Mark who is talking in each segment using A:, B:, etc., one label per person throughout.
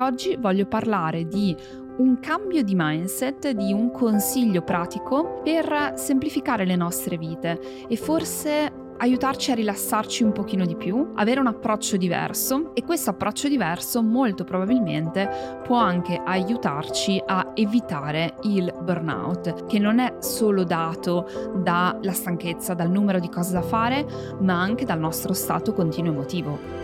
A: Oggi voglio parlare di un cambio di mindset, di un consiglio pratico per semplificare le nostre vite e forse aiutarci a rilassarci un pochino di più, avere un approccio diverso e questo approccio diverso molto probabilmente può anche aiutarci a evitare il burnout, che non è solo dato dalla stanchezza, dal numero di cose da fare, ma anche dal nostro stato continuo emotivo.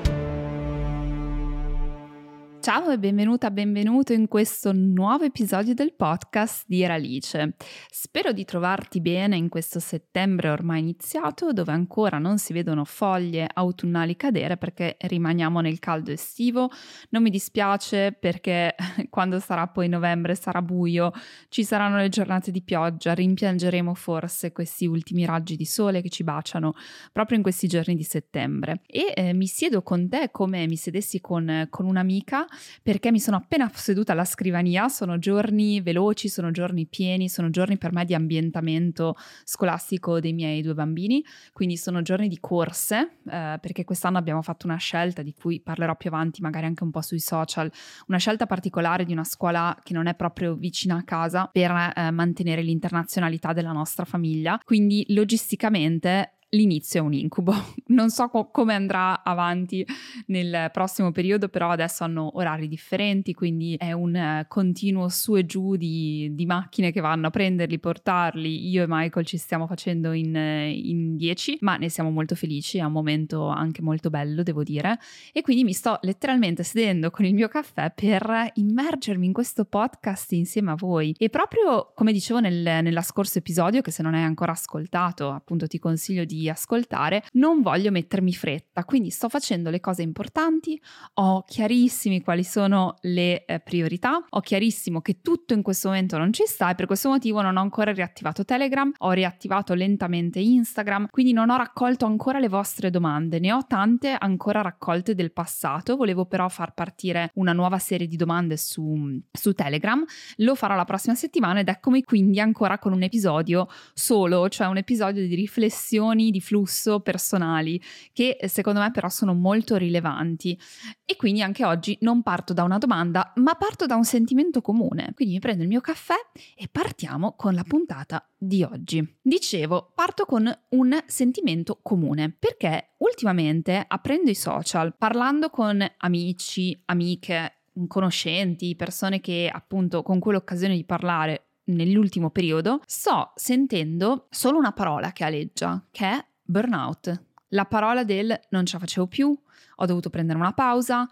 A: Ciao e benvenuta, benvenuto in questo nuovo episodio del podcast di Eralice. Spero di trovarti bene in questo settembre ormai iniziato, dove ancora non si vedono foglie autunnali cadere perché rimaniamo nel caldo estivo. Non mi dispiace perché quando sarà poi novembre sarà buio, ci saranno le giornate di pioggia, rimpiangeremo forse questi ultimi raggi di sole che ci baciano proprio in questi giorni di settembre. E eh, mi siedo con te come mi sedessi con, con un'amica perché mi sono appena seduta alla scrivania, sono giorni veloci, sono giorni pieni, sono giorni per me di ambientamento scolastico dei miei due bambini, quindi sono giorni di corse, eh, perché quest'anno abbiamo fatto una scelta di cui parlerò più avanti, magari anche un po' sui social, una scelta particolare di una scuola che non è proprio vicina a casa per eh, mantenere l'internazionalità della nostra famiglia, quindi logisticamente l'inizio è un incubo. Non so co- come andrà avanti nel prossimo periodo, però adesso hanno orari differenti, quindi è un uh, continuo su e giù di, di, macchine che vanno a prenderli, portarli. Io e Michael ci stiamo facendo in, in 10, ma ne siamo molto felici, è un momento anche molto bello, devo dire. E quindi mi sto letteralmente sedendo con il mio caffè per immergermi in questo podcast insieme a voi. E proprio come dicevo nel, nella scorso episodio, che se non hai ancora ascoltato, appunto ti consiglio di ascoltare, non voglio mettermi fretta, quindi sto facendo le cose importanti, ho chiarissimi quali sono le eh, priorità, ho chiarissimo che tutto in questo momento non ci sta e per questo motivo non ho ancora riattivato Telegram, ho riattivato lentamente Instagram, quindi non ho raccolto ancora le vostre domande, ne ho tante ancora raccolte del passato, volevo però far partire una nuova serie di domande su, su Telegram, lo farò la prossima settimana ed eccomi quindi ancora con un episodio solo, cioè un episodio di riflessioni, di flusso personali che secondo me però sono molto rilevanti e quindi anche oggi non parto da una domanda ma parto da un sentimento comune. Quindi mi prendo il mio caffè e partiamo con la puntata di oggi. Dicevo, parto con un sentimento comune perché ultimamente aprendo i social, parlando con amici, amiche, conoscenti, persone che appunto con quell'occasione di parlare nell'ultimo periodo, sto sentendo solo una parola che aleggia, che è burnout. La parola del non ce la facevo più, ho dovuto prendere una pausa,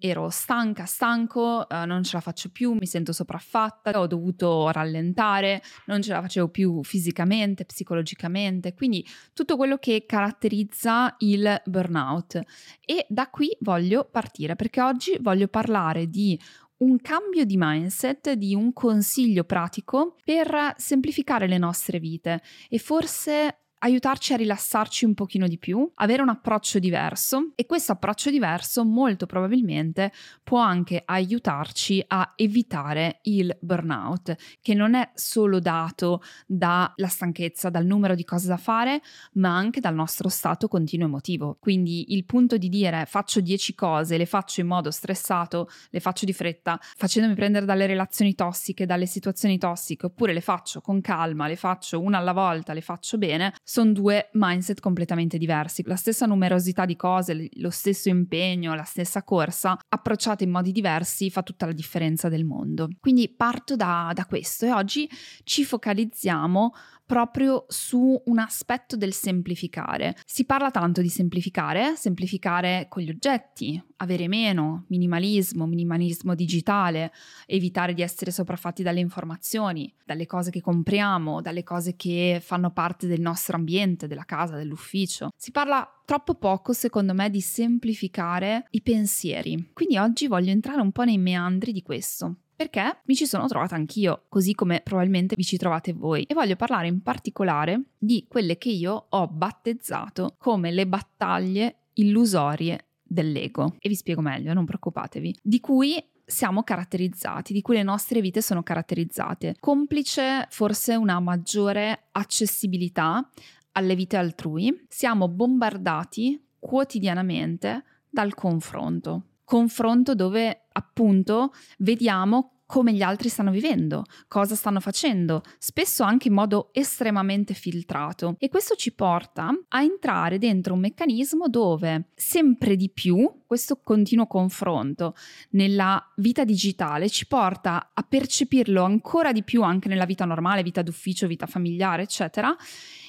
A: ero stanca, stanco, uh, non ce la faccio più, mi sento sopraffatta, ho dovuto rallentare, non ce la facevo più fisicamente, psicologicamente, quindi tutto quello che caratterizza il burnout. E da qui voglio partire perché oggi voglio parlare di un cambio di mindset, di un consiglio pratico per semplificare le nostre vite e forse aiutarci a rilassarci un pochino di più, avere un approccio diverso e questo approccio diverso molto probabilmente può anche aiutarci a evitare il burnout, che non è solo dato dalla stanchezza, dal numero di cose da fare, ma anche dal nostro stato continuo emotivo. Quindi il punto di dire faccio 10 cose, le faccio in modo stressato, le faccio di fretta, facendomi prendere dalle relazioni tossiche, dalle situazioni tossiche, oppure le faccio con calma, le faccio una alla volta, le faccio bene, sono due mindset completamente diversi. La stessa numerosità di cose, lo stesso impegno, la stessa corsa, approcciate in modi diversi, fa tutta la differenza del mondo. Quindi parto da, da questo e oggi ci focalizziamo proprio su un aspetto del semplificare. Si parla tanto di semplificare, semplificare con gli oggetti, avere meno, minimalismo, minimalismo digitale, evitare di essere sopraffatti dalle informazioni, dalle cose che compriamo, dalle cose che fanno parte del nostro ambiente, della casa, dell'ufficio. Si parla troppo poco, secondo me, di semplificare i pensieri. Quindi oggi voglio entrare un po' nei meandri di questo. Perché mi ci sono trovata anch'io, così come probabilmente vi ci trovate voi. E voglio parlare in particolare di quelle che io ho battezzato come le battaglie illusorie dell'ego. E vi spiego meglio, non preoccupatevi. Di cui siamo caratterizzati, di cui le nostre vite sono caratterizzate, complice forse una maggiore accessibilità alle vite altrui, siamo bombardati quotidianamente dal confronto. Confronto dove appunto vediamo come gli altri stanno vivendo, cosa stanno facendo, spesso anche in modo estremamente filtrato. E questo ci porta a entrare dentro un meccanismo dove sempre di più questo continuo confronto nella vita digitale ci porta a percepirlo ancora di più anche nella vita normale, vita d'ufficio, vita familiare, eccetera,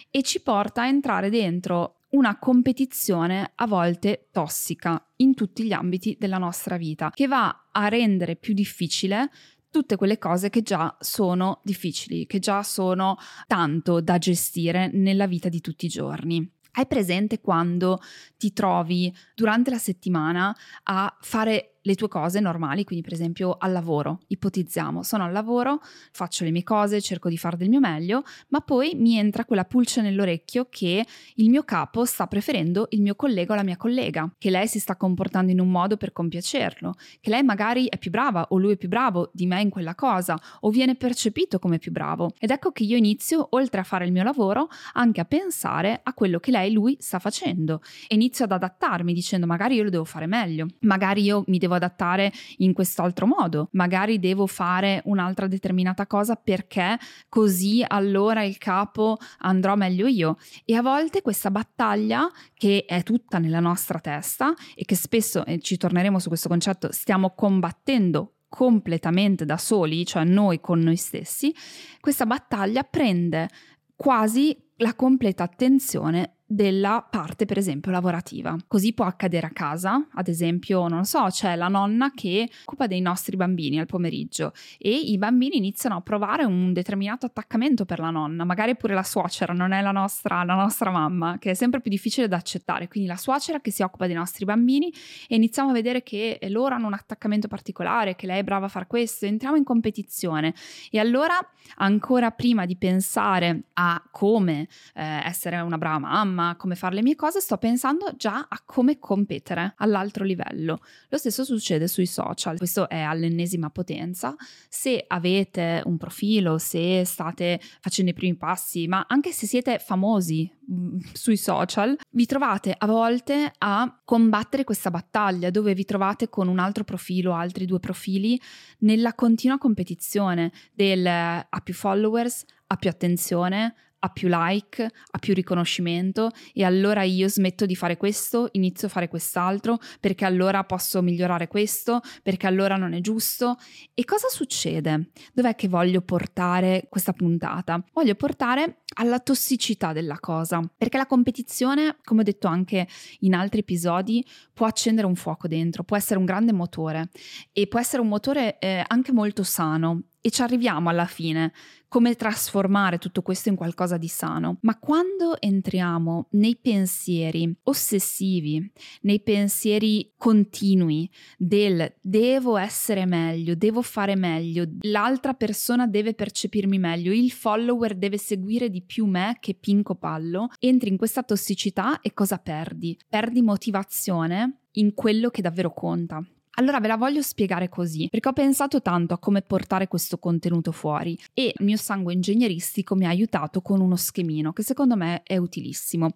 A: e ci porta a entrare dentro una competizione a volte tossica in tutti gli ambiti della nostra vita, che va a rendere più difficile tutte quelle cose che già sono difficili, che già sono tanto da gestire nella vita di tutti i giorni. Hai presente quando ti trovi durante la settimana a fare le tue cose normali, quindi per esempio al lavoro, ipotizziamo, sono al lavoro, faccio le mie cose, cerco di fare del mio meglio, ma poi mi entra quella pulce nell'orecchio che il mio capo sta preferendo il mio collega o la mia collega, che lei si sta comportando in un modo per compiacerlo, che lei magari è più brava o lui è più bravo di me in quella cosa o viene percepito come più bravo. Ed ecco che io inizio, oltre a fare il mio lavoro, anche a pensare a quello che lei, lui sta facendo e inizio ad adattarmi dicendo magari io lo devo fare meglio, magari io mi devo devo adattare in quest'altro modo, magari devo fare un'altra determinata cosa perché così allora il capo andrò meglio io. E a volte questa battaglia che è tutta nella nostra testa e che spesso, e ci torneremo su questo concetto, stiamo combattendo completamente da soli, cioè noi con noi stessi, questa battaglia prende quasi la completa attenzione della parte, per esempio, lavorativa. Così può accadere a casa, ad esempio, non so, c'è la nonna che occupa dei nostri bambini al pomeriggio e i bambini iniziano a provare un determinato attaccamento per la nonna, magari pure la suocera, non è la nostra, la nostra mamma, che è sempre più difficile da accettare. Quindi la suocera che si occupa dei nostri bambini e iniziamo a vedere che loro hanno un attaccamento particolare, che lei è brava a fare questo, entriamo in competizione. E allora, ancora prima di pensare a come eh, essere una brava mamma, a come fare le mie cose, sto pensando già a come competere all'altro livello. Lo stesso succede sui social, questo è all'ennesima potenza. Se avete un profilo, se state facendo i primi passi, ma anche se siete famosi mm, sui social, vi trovate a volte a combattere questa battaglia dove vi trovate con un altro profilo, altri due profili, nella continua competizione del ha più followers, ha più attenzione, ha più like, ha più riconoscimento e allora io smetto di fare questo, inizio a fare quest'altro perché allora posso migliorare questo, perché allora non è giusto. E cosa succede? Dov'è che voglio portare questa puntata? Voglio portare alla tossicità della cosa, perché la competizione, come ho detto anche in altri episodi, può accendere un fuoco dentro, può essere un grande motore e può essere un motore eh, anche molto sano e ci arriviamo alla fine, come trasformare tutto questo in qualcosa di sano. Ma quando entriamo nei pensieri ossessivi, nei pensieri continui del devo essere meglio, devo fare meglio, l'altra persona deve percepirmi meglio, il follower deve seguire di più me che Pinco Pallo, entri in questa tossicità e cosa perdi? Perdi motivazione in quello che davvero conta. Allora ve la voglio spiegare così, perché ho pensato tanto a come portare questo contenuto fuori e il mio sangue ingegneristico mi ha aiutato con uno schemino che secondo me è utilissimo.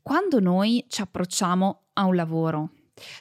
A: Quando noi ci approcciamo a un lavoro,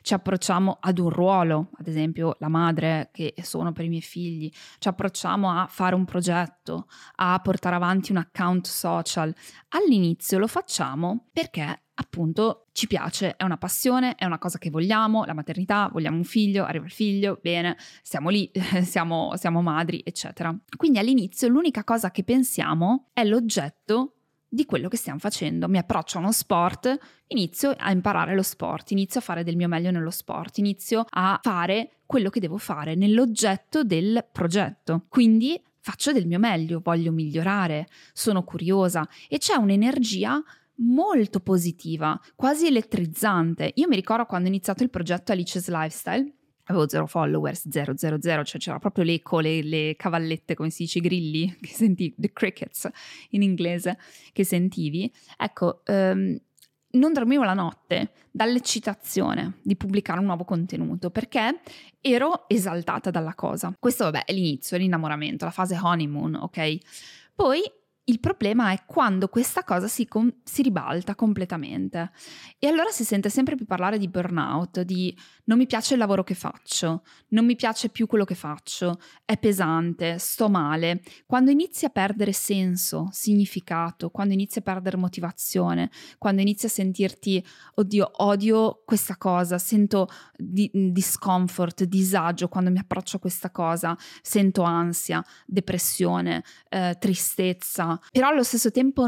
A: ci approcciamo ad un ruolo, ad esempio la madre che sono per i miei figli, ci approcciamo a fare un progetto, a portare avanti un account social. All'inizio lo facciamo perché appunto ci piace, è una passione, è una cosa che vogliamo, la maternità, vogliamo un figlio, arriva il figlio, bene, siamo lì, siamo, siamo madri, eccetera. Quindi all'inizio l'unica cosa che pensiamo è l'oggetto di quello che stiamo facendo. Mi approccio a uno sport, inizio a imparare lo sport, inizio a fare del mio meglio nello sport, inizio a fare quello che devo fare nell'oggetto del progetto. Quindi faccio del mio meglio, voglio migliorare, sono curiosa e c'è un'energia molto positiva, quasi elettrizzante. Io mi ricordo quando ho iniziato il progetto Alice's Lifestyle, avevo zero followers, zero, zero, zero, cioè c'era proprio l'eco, le, le cavallette, come si dice, i grilli, che sentivi, the crickets in inglese, che sentivi. Ecco, um, non dormivo la notte dall'eccitazione di pubblicare un nuovo contenuto perché ero esaltata dalla cosa. Questo, vabbè, è l'inizio, è l'innamoramento, la fase honeymoon, ok? Poi il problema è quando questa cosa si, com- si, ribalta completamente e allora si sente sempre più parlare di burnout, di non mi piace il lavoro che faccio, non mi piace più quello che faccio, è pesante, sto male. Quando inizi a perdere senso, significato, quando inizi a perdere motivazione, quando inizi a sentirti, oddio, odio questa cosa, sento di- discomfort, disagio quando mi approccio a questa cosa, sento ansia, depressione, eh, tristezza però allo stesso tempo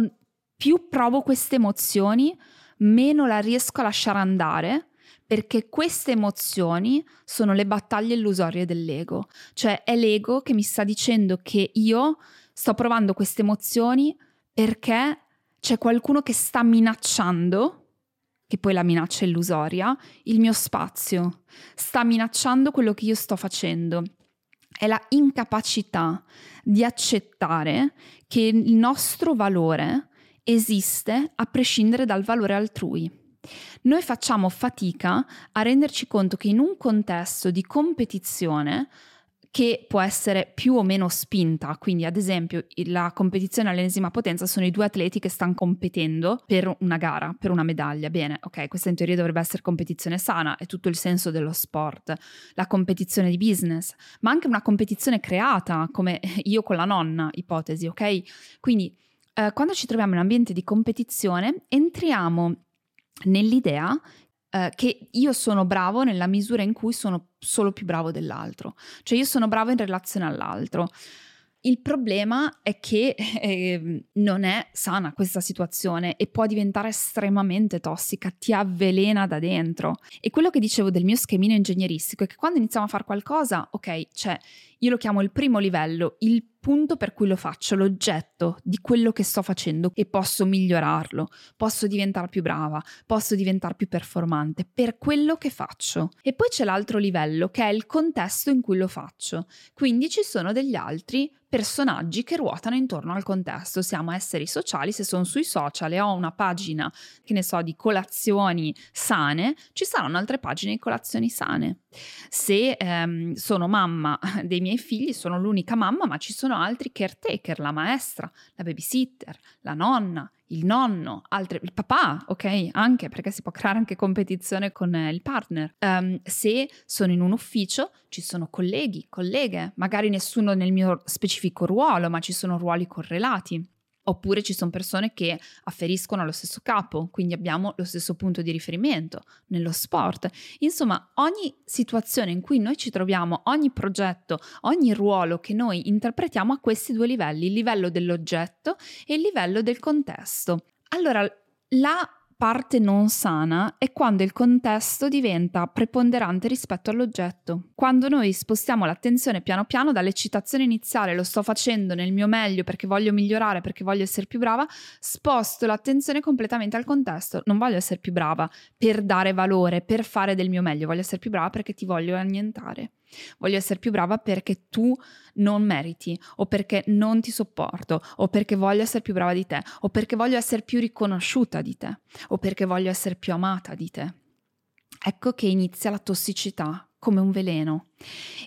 A: più provo queste emozioni, meno la riesco a lasciare andare perché queste emozioni sono le battaglie illusorie dell'ego, cioè è l'ego che mi sta dicendo che io sto provando queste emozioni perché c'è qualcuno che sta minacciando, che poi la minaccia è illusoria, il mio spazio, sta minacciando quello che io sto facendo è la incapacità di accettare che il nostro valore esiste a prescindere dal valore altrui. Noi facciamo fatica a renderci conto che in un contesto di competizione che può essere più o meno spinta. Quindi, ad esempio, la competizione all'ennesima potenza sono i due atleti che stanno competendo per una gara, per una medaglia. Bene, ok, questa in teoria dovrebbe essere competizione sana, è tutto il senso dello sport. La competizione di business, ma anche una competizione creata, come io con la nonna, ipotesi, ok? Quindi, eh, quando ci troviamo in un ambiente di competizione, entriamo nell'idea eh, che io sono bravo nella misura in cui sono solo più bravo dell'altro, cioè io sono bravo in relazione all'altro. Il problema è che eh, non è sana questa situazione e può diventare estremamente tossica, ti avvelena da dentro. E quello che dicevo del mio schemino ingegneristico è che quando iniziamo a fare qualcosa, ok, cioè io lo chiamo il primo livello, il punto per cui lo faccio, l'oggetto di quello che sto facendo e posso migliorarlo, posso diventare più brava, posso diventare più performante per quello che faccio. E poi c'è l'altro livello che è il contesto in cui lo faccio. Quindi ci sono degli altri personaggi che ruotano intorno al contesto. Siamo esseri sociali, se sono sui social e ho una pagina, che ne so, di colazioni sane, ci saranno altre pagine di colazioni sane. Se ehm, sono mamma dei miei figli, sono l'unica mamma, ma ci sono altri caretaker, la maestra, la babysitter, la nonna, il nonno, altre, il papà, ok? Anche perché si può creare anche competizione con eh, il partner. Um, se sono in un ufficio, ci sono colleghi, colleghe, magari nessuno nel mio specifico ruolo, ma ci sono ruoli correlati. Oppure ci sono persone che afferiscono allo stesso capo, quindi abbiamo lo stesso punto di riferimento nello sport. Insomma, ogni situazione in cui noi ci troviamo, ogni progetto, ogni ruolo che noi interpretiamo ha questi due livelli, il livello dell'oggetto e il livello del contesto. Allora, la parte non sana è quando il contesto diventa preponderante rispetto all'oggetto. Quando noi spostiamo l'attenzione piano piano dall'eccitazione iniziale, lo sto facendo nel mio meglio perché voglio migliorare, perché voglio essere più brava, sposto l'attenzione completamente al contesto. Non voglio essere più brava per dare valore, per fare del mio meglio, voglio essere più brava perché ti voglio annientare. Voglio essere più brava perché tu non meriti, o perché non ti sopporto, o perché voglio essere più brava di te, o perché voglio essere più riconosciuta di te, o perché voglio essere più amata di te. Ecco che inizia la tossicità come un veleno.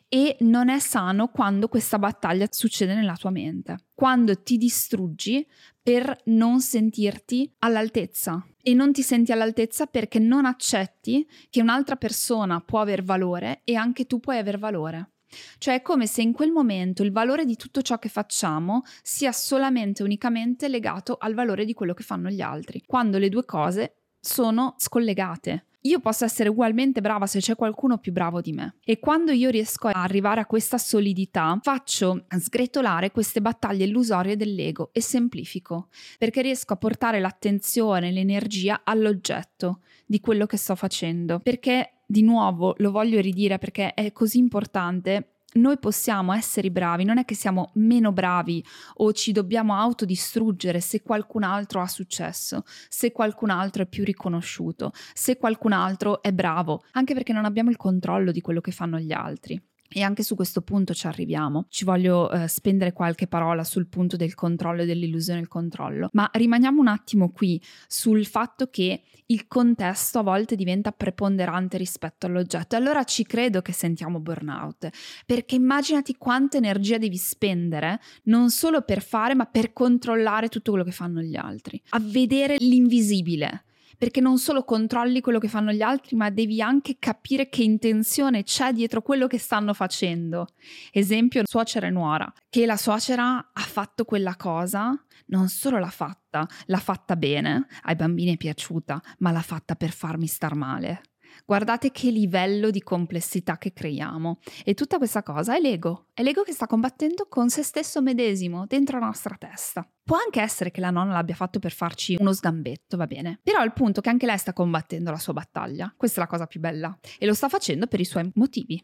A: E non è sano quando questa battaglia succede nella tua mente, quando ti distruggi per non sentirti all'altezza. E non ti senti all'altezza perché non accetti che un'altra persona può aver valore e anche tu puoi aver valore. Cioè è come se in quel momento il valore di tutto ciò che facciamo sia solamente e unicamente legato al valore di quello che fanno gli altri, quando le due cose sono scollegate io posso essere ugualmente brava se c'è qualcuno più bravo di me. E quando io riesco a arrivare a questa solidità, faccio sgretolare queste battaglie illusorie dell'ego e semplifico, perché riesco a portare l'attenzione, l'energia all'oggetto di quello che sto facendo. Perché, di nuovo, lo voglio ridire perché è così importante noi possiamo essere bravi, non è che siamo meno bravi o ci dobbiamo autodistruggere se qualcun altro ha successo, se qualcun altro è più riconosciuto, se qualcun altro è bravo, anche perché non abbiamo il controllo di quello che fanno gli altri. E anche su questo punto ci arriviamo. Ci voglio eh, spendere qualche parola sul punto del controllo e dell'illusione del controllo, ma rimaniamo un attimo qui sul fatto che il contesto a volte diventa preponderante rispetto all'oggetto. Allora ci credo che sentiamo burnout, perché immaginati quanta energia devi spendere non solo per fare, ma per controllare tutto quello che fanno gli altri, a vedere l'invisibile perché non solo controlli quello che fanno gli altri, ma devi anche capire che intenzione c'è dietro quello che stanno facendo. Esempio, suocera e nuora, che la suocera ha fatto quella cosa, non solo l'ha fatta, l'ha fatta bene, ai bambini è piaciuta, ma l'ha fatta per farmi star male. Guardate che livello di complessità che creiamo. E tutta questa cosa è l'ego. È l'ego che sta combattendo con se stesso medesimo dentro la nostra testa. Può anche essere che la nonna l'abbia fatto per farci uno sgambetto, va bene. Però il punto è che anche lei sta combattendo la sua battaglia. Questa è la cosa più bella. E lo sta facendo per i suoi motivi.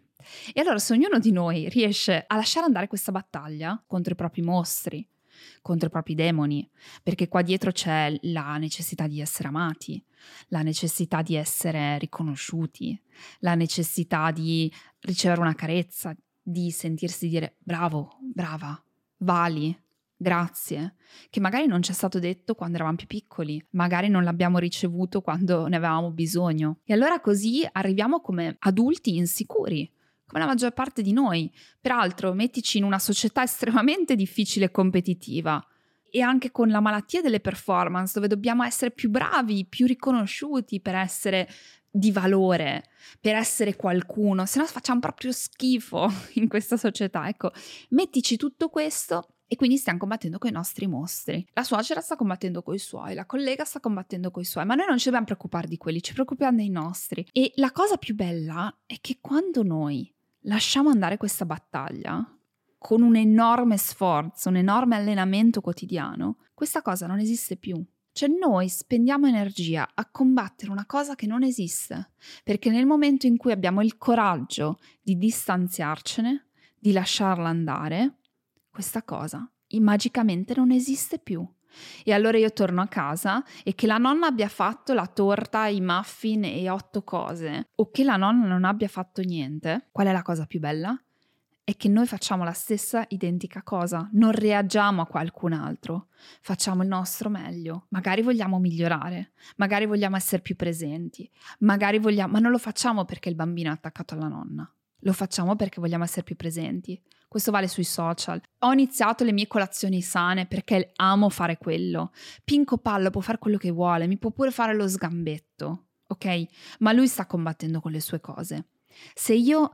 A: E allora se ognuno di noi riesce a lasciare andare questa battaglia contro i propri mostri, contro i propri demoni, perché qua dietro c'è la necessità di essere amati, la necessità di essere riconosciuti, la necessità di ricevere una carezza, di sentirsi dire bravo, brava, vali, grazie, che magari non ci è stato detto quando eravamo più piccoli, magari non l'abbiamo ricevuto quando ne avevamo bisogno. E allora così arriviamo come adulti insicuri, come la maggior parte di noi. Peraltro, mettici in una società estremamente difficile e competitiva e anche con la malattia delle performance, dove dobbiamo essere più bravi, più riconosciuti per essere di valore, per essere qualcuno, se no facciamo proprio schifo in questa società. Ecco, mettici tutto questo e quindi stiamo combattendo con i nostri mostri. La suocera sta combattendo con i suoi, la collega sta combattendo con i suoi, ma noi non ci dobbiamo preoccupare di quelli, ci preoccupiamo dei nostri. E la cosa più bella è che quando noi lasciamo andare questa battaglia con un enorme sforzo, un enorme allenamento quotidiano, questa cosa non esiste più. Cioè noi spendiamo energia a combattere una cosa che non esiste, perché nel momento in cui abbiamo il coraggio di distanziarcene, di lasciarla andare, questa cosa magicamente non esiste più. E allora io torno a casa e che la nonna abbia fatto la torta, i muffin e otto cose, o che la nonna non abbia fatto niente, qual è la cosa più bella? È che noi facciamo la stessa identica cosa, non reagiamo a qualcun altro, facciamo il nostro meglio, magari vogliamo migliorare, magari vogliamo essere più presenti, magari vogliamo, ma non lo facciamo perché il bambino è attaccato alla nonna, lo facciamo perché vogliamo essere più presenti, questo vale sui social. Ho iniziato le mie colazioni sane perché amo fare quello. Pinco Pallo può fare quello che vuole, mi può pure fare lo sgambetto, ok? Ma lui sta combattendo con le sue cose. Se io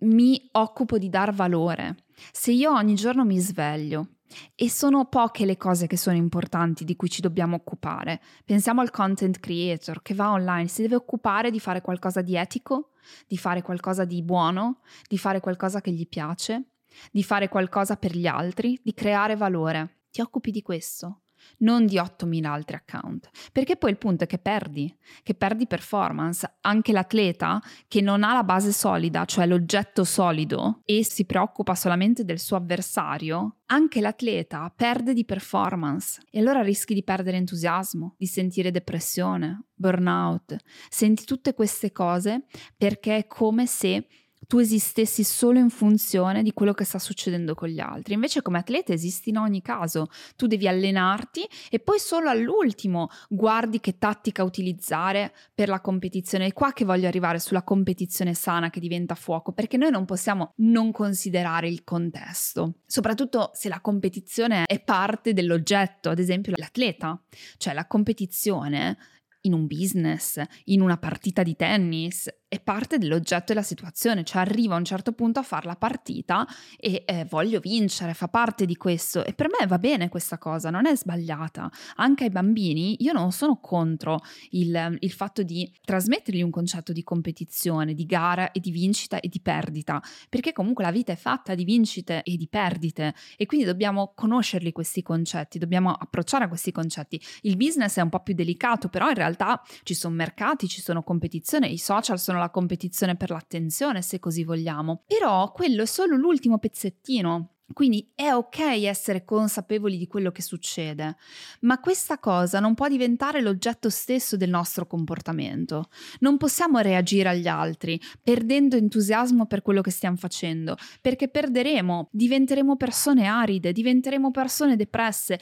A: mi occupo di dar valore, se io ogni giorno mi sveglio e sono poche le cose che sono importanti di cui ci dobbiamo occupare. Pensiamo al content creator che va online, si deve occupare di fare qualcosa di etico, di fare qualcosa di buono, di fare qualcosa che gli piace di fare qualcosa per gli altri, di creare valore. Ti occupi di questo, non di 8.000 altri account. Perché poi il punto è che perdi, che perdi performance. Anche l'atleta che non ha la base solida, cioè l'oggetto solido, e si preoccupa solamente del suo avversario, anche l'atleta perde di performance. E allora rischi di perdere entusiasmo, di sentire depressione, burnout. Senti tutte queste cose perché è come se tu esistessi solo in funzione di quello che sta succedendo con gli altri. Invece come atleta esisti in ogni caso, tu devi allenarti e poi solo all'ultimo guardi che tattica utilizzare per la competizione. È qua che voglio arrivare sulla competizione sana che diventa fuoco, perché noi non possiamo non considerare il contesto, soprattutto se la competizione è parte dell'oggetto, ad esempio l'atleta, cioè la competizione in un business, in una partita di tennis, è parte dell'oggetto della situazione, cioè arrivo a un certo punto a fare la partita e eh, voglio vincere, fa parte di questo e per me va bene questa cosa, non è sbagliata. Anche ai bambini io non sono contro il, il fatto di trasmettergli un concetto di competizione, di gara e di vincita e di perdita, perché comunque la vita è fatta di vincite e di perdite e quindi dobbiamo conoscerli questi concetti, dobbiamo approcciare a questi concetti. Il business è un po' più delicato, però in realtà ci sono mercati, ci sono competizioni, i social sono sono la competizione per l'attenzione, se così vogliamo. Però quello è solo l'ultimo pezzettino. Quindi è ok essere consapevoli di quello che succede, ma questa cosa non può diventare l'oggetto stesso del nostro comportamento. Non possiamo reagire agli altri perdendo entusiasmo per quello che stiamo facendo, perché perderemo, diventeremo persone aride, diventeremo persone depresse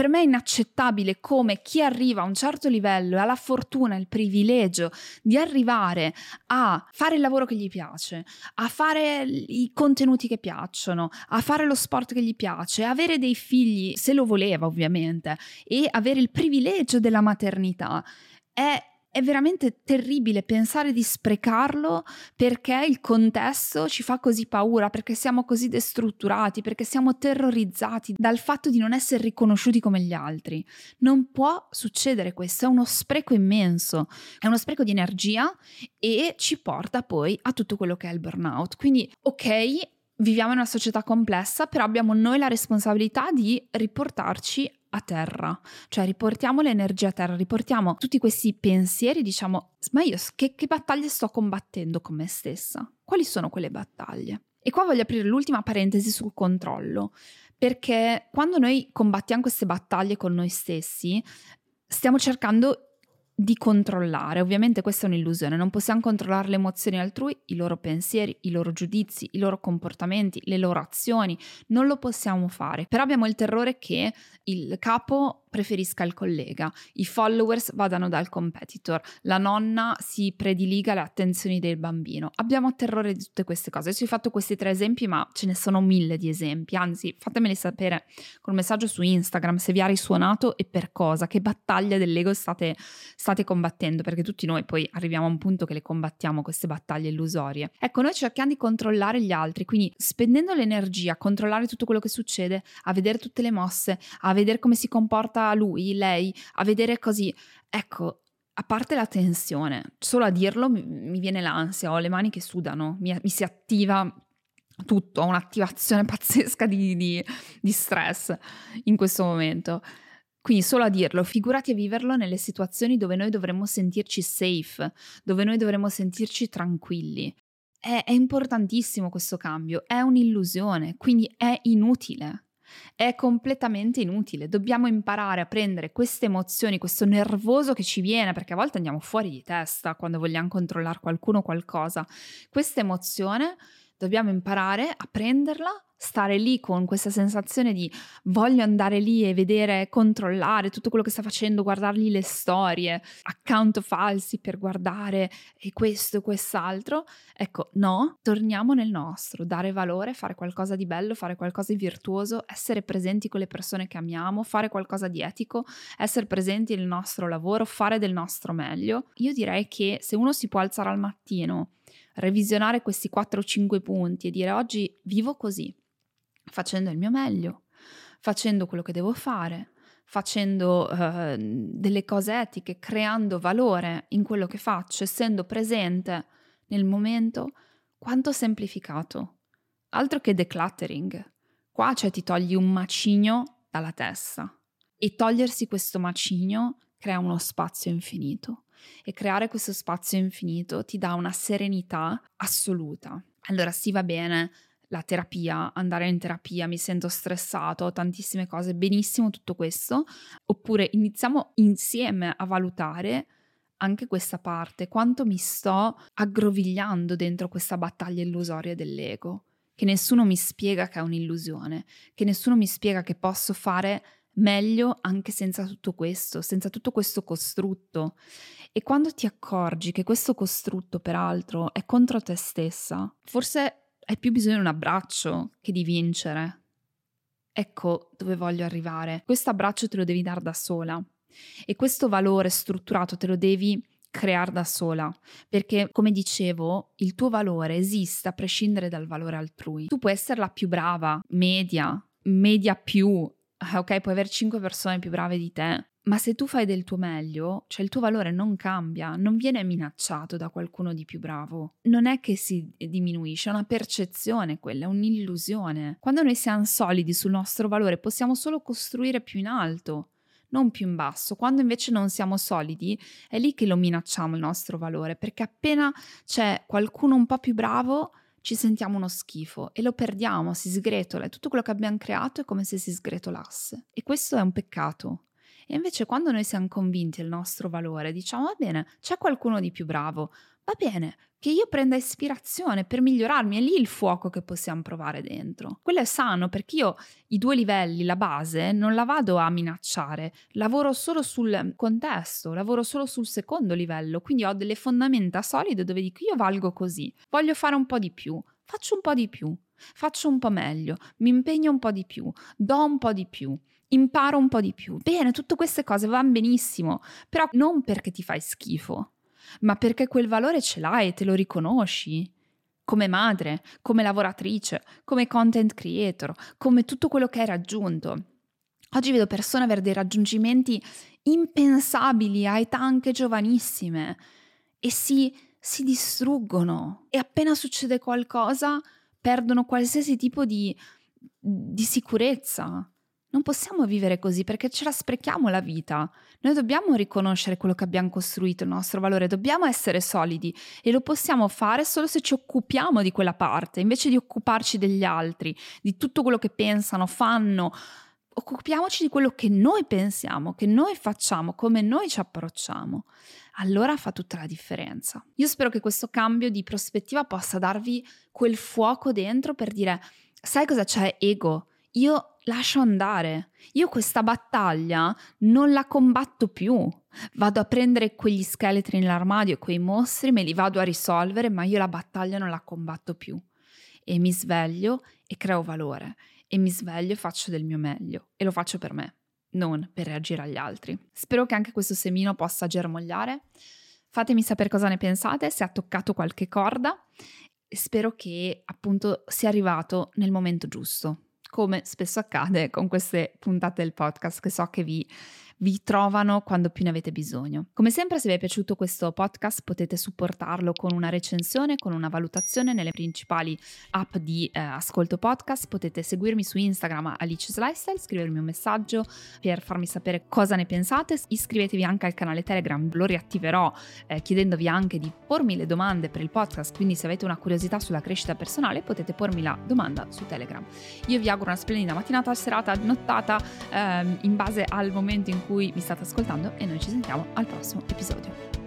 A: per me è inaccettabile come chi arriva a un certo livello e ha la fortuna, il privilegio di arrivare a fare il lavoro che gli piace, a fare i contenuti che piacciono, a fare lo sport che gli piace, avere dei figli, se lo voleva ovviamente, e avere il privilegio della maternità. È è veramente terribile pensare di sprecarlo perché il contesto ci fa così paura, perché siamo così destrutturati, perché siamo terrorizzati dal fatto di non essere riconosciuti come gli altri. Non può succedere questo, è uno spreco immenso, è uno spreco di energia e ci porta poi a tutto quello che è il burnout. Quindi, ok, viviamo in una società complessa, però abbiamo noi la responsabilità di riportarci a terra, cioè riportiamo l'energia a terra, riportiamo tutti questi pensieri, diciamo, ma io che, che battaglie sto combattendo con me stessa? Quali sono quelle battaglie? E qua voglio aprire l'ultima parentesi sul controllo, perché quando noi combattiamo queste battaglie con noi stessi, stiamo cercando di controllare. Ovviamente questa è un'illusione, non possiamo controllare le emozioni altrui, i loro pensieri, i loro giudizi, i loro comportamenti, le loro azioni, non lo possiamo fare. Però abbiamo il terrore che il capo preferisca il collega, i followers vadano dal competitor, la nonna si prediliga le attenzioni del bambino. Abbiamo terrore di tutte queste cose. Ci ho fatto questi tre esempi, ma ce ne sono mille di esempi. Anzi, fatemeli sapere con un messaggio su Instagram se vi ha risuonato e per cosa, che battaglie dell'ego state, state combattendo, perché tutti noi poi arriviamo a un punto che le combattiamo queste battaglie illusorie. Ecco, noi cerchiamo di controllare gli altri, quindi spendendo l'energia a controllare tutto quello che succede, a vedere tutte le mosse, a vedere come si comporta porta lui, lei a vedere così. Ecco, a parte la tensione, solo a dirlo mi, mi viene l'ansia, ho le mani che sudano, mi, mi si attiva tutto, ho un'attivazione pazzesca di, di, di stress in questo momento. Quindi solo a dirlo, figurati a viverlo nelle situazioni dove noi dovremmo sentirci safe, dove noi dovremmo sentirci tranquilli. È importantissimo questo cambio, è un'illusione, quindi è inutile è completamente inutile. Dobbiamo imparare a prendere queste emozioni, questo nervoso che ci viene, perché a volte andiamo fuori di testa quando vogliamo controllare qualcuno o qualcosa. Questa emozione dobbiamo imparare a prenderla stare lì con questa sensazione di voglio andare lì e vedere, controllare tutto quello che sta facendo, guardargli le storie, account falsi per guardare e questo e quest'altro. Ecco, no, torniamo nel nostro, dare valore, fare qualcosa di bello, fare qualcosa di virtuoso, essere presenti con le persone che amiamo, fare qualcosa di etico, essere presenti nel nostro lavoro, fare del nostro meglio. Io direi che se uno si può alzare al mattino, revisionare questi 4-5 punti e dire oggi vivo così, facendo il mio meglio, facendo quello che devo fare, facendo uh, delle cose etiche, creando valore in quello che faccio, essendo presente nel momento, quanto semplificato. Altro che decluttering. Qua cioè ti togli un macigno dalla testa e togliersi questo macigno crea uno spazio infinito e creare questo spazio infinito ti dà una serenità assoluta. Allora sì va bene la terapia, andare in terapia, mi sento stressato, ho tantissime cose, benissimo tutto questo, oppure iniziamo insieme a valutare anche questa parte, quanto mi sto aggrovigliando dentro questa battaglia illusoria dell'ego, che nessuno mi spiega che è un'illusione, che nessuno mi spiega che posso fare meglio anche senza tutto questo, senza tutto questo costrutto. E quando ti accorgi che questo costrutto, peraltro, è contro te stessa, forse hai più bisogno di un abbraccio che di vincere. Ecco dove voglio arrivare. Questo abbraccio te lo devi dare da sola e questo valore strutturato te lo devi creare da sola, perché come dicevo, il tuo valore esiste a prescindere dal valore altrui. Tu puoi essere la più brava, media, media più, ok, puoi avere 5 persone più brave di te, ma se tu fai del tuo meglio, cioè il tuo valore non cambia, non viene minacciato da qualcuno di più bravo. Non è che si diminuisce, è una percezione quella, è un'illusione. Quando noi siamo solidi sul nostro valore possiamo solo costruire più in alto. non più in basso. Quando invece non siamo solidi, è lì che lo minacciamo il nostro valore, perché appena c'è qualcuno un po' più bravo, ci sentiamo uno schifo e lo perdiamo, si sgretola e tutto quello che abbiamo creato è come se si sgretolasse. E questo è un peccato. E invece quando noi siamo convinti del nostro valore, diciamo va bene, c'è qualcuno di più bravo, va bene, che io prenda ispirazione per migliorarmi, è lì il fuoco che possiamo provare dentro. Quello è sano perché io i due livelli, la base, non la vado a minacciare, lavoro solo sul contesto, lavoro solo sul secondo livello, quindi ho delle fondamenta solide dove dico io valgo così, voglio fare un po' di più, faccio un po' di più, faccio un po' meglio, mi impegno un po' di più, do un po' di più imparo un po' di più. Bene, tutte queste cose vanno benissimo, però non perché ti fai schifo, ma perché quel valore ce l'hai e te lo riconosci. Come madre, come lavoratrice, come content creator, come tutto quello che hai raggiunto. Oggi vedo persone avere dei raggiungimenti impensabili a età anche giovanissime e si, si distruggono e appena succede qualcosa perdono qualsiasi tipo di, di sicurezza. Non possiamo vivere così perché ce la sprechiamo la vita. Noi dobbiamo riconoscere quello che abbiamo costruito, il nostro valore, dobbiamo essere solidi e lo possiamo fare solo se ci occupiamo di quella parte, invece di occuparci degli altri, di tutto quello che pensano, fanno. Occupiamoci di quello che noi pensiamo, che noi facciamo, come noi ci approcciamo. Allora fa tutta la differenza. Io spero che questo cambio di prospettiva possa darvi quel fuoco dentro per dire, sai cosa c'è ego? Io lascio andare. Io questa battaglia non la combatto più. Vado a prendere quegli scheletri nell'armadio, quei mostri, me li vado a risolvere, ma io la battaglia non la combatto più. E mi sveglio e creo valore. E mi sveglio e faccio del mio meglio. E lo faccio per me, non per reagire agli altri. Spero che anche questo semino possa germogliare. Fatemi sapere cosa ne pensate, se ha toccato qualche corda. Spero che appunto sia arrivato nel momento giusto come spesso accade con queste puntate del podcast che so che vi vi trovano quando più ne avete bisogno. Come sempre, se vi è piaciuto questo podcast, potete supportarlo con una recensione, con una valutazione nelle principali app di eh, ascolto podcast. Potete seguirmi su Instagram Alice Lifestyle, scrivermi un messaggio per farmi sapere cosa ne pensate. Iscrivetevi anche al canale Telegram, lo riattiverò eh, chiedendovi anche di pormi le domande per il podcast. Quindi, se avete una curiosità sulla crescita personale, potete pormi la domanda su Telegram. Io vi auguro una splendida mattinata, serata, nottata ehm, in base al momento in cui cui mi state ascoltando e noi ci sentiamo al prossimo episodio.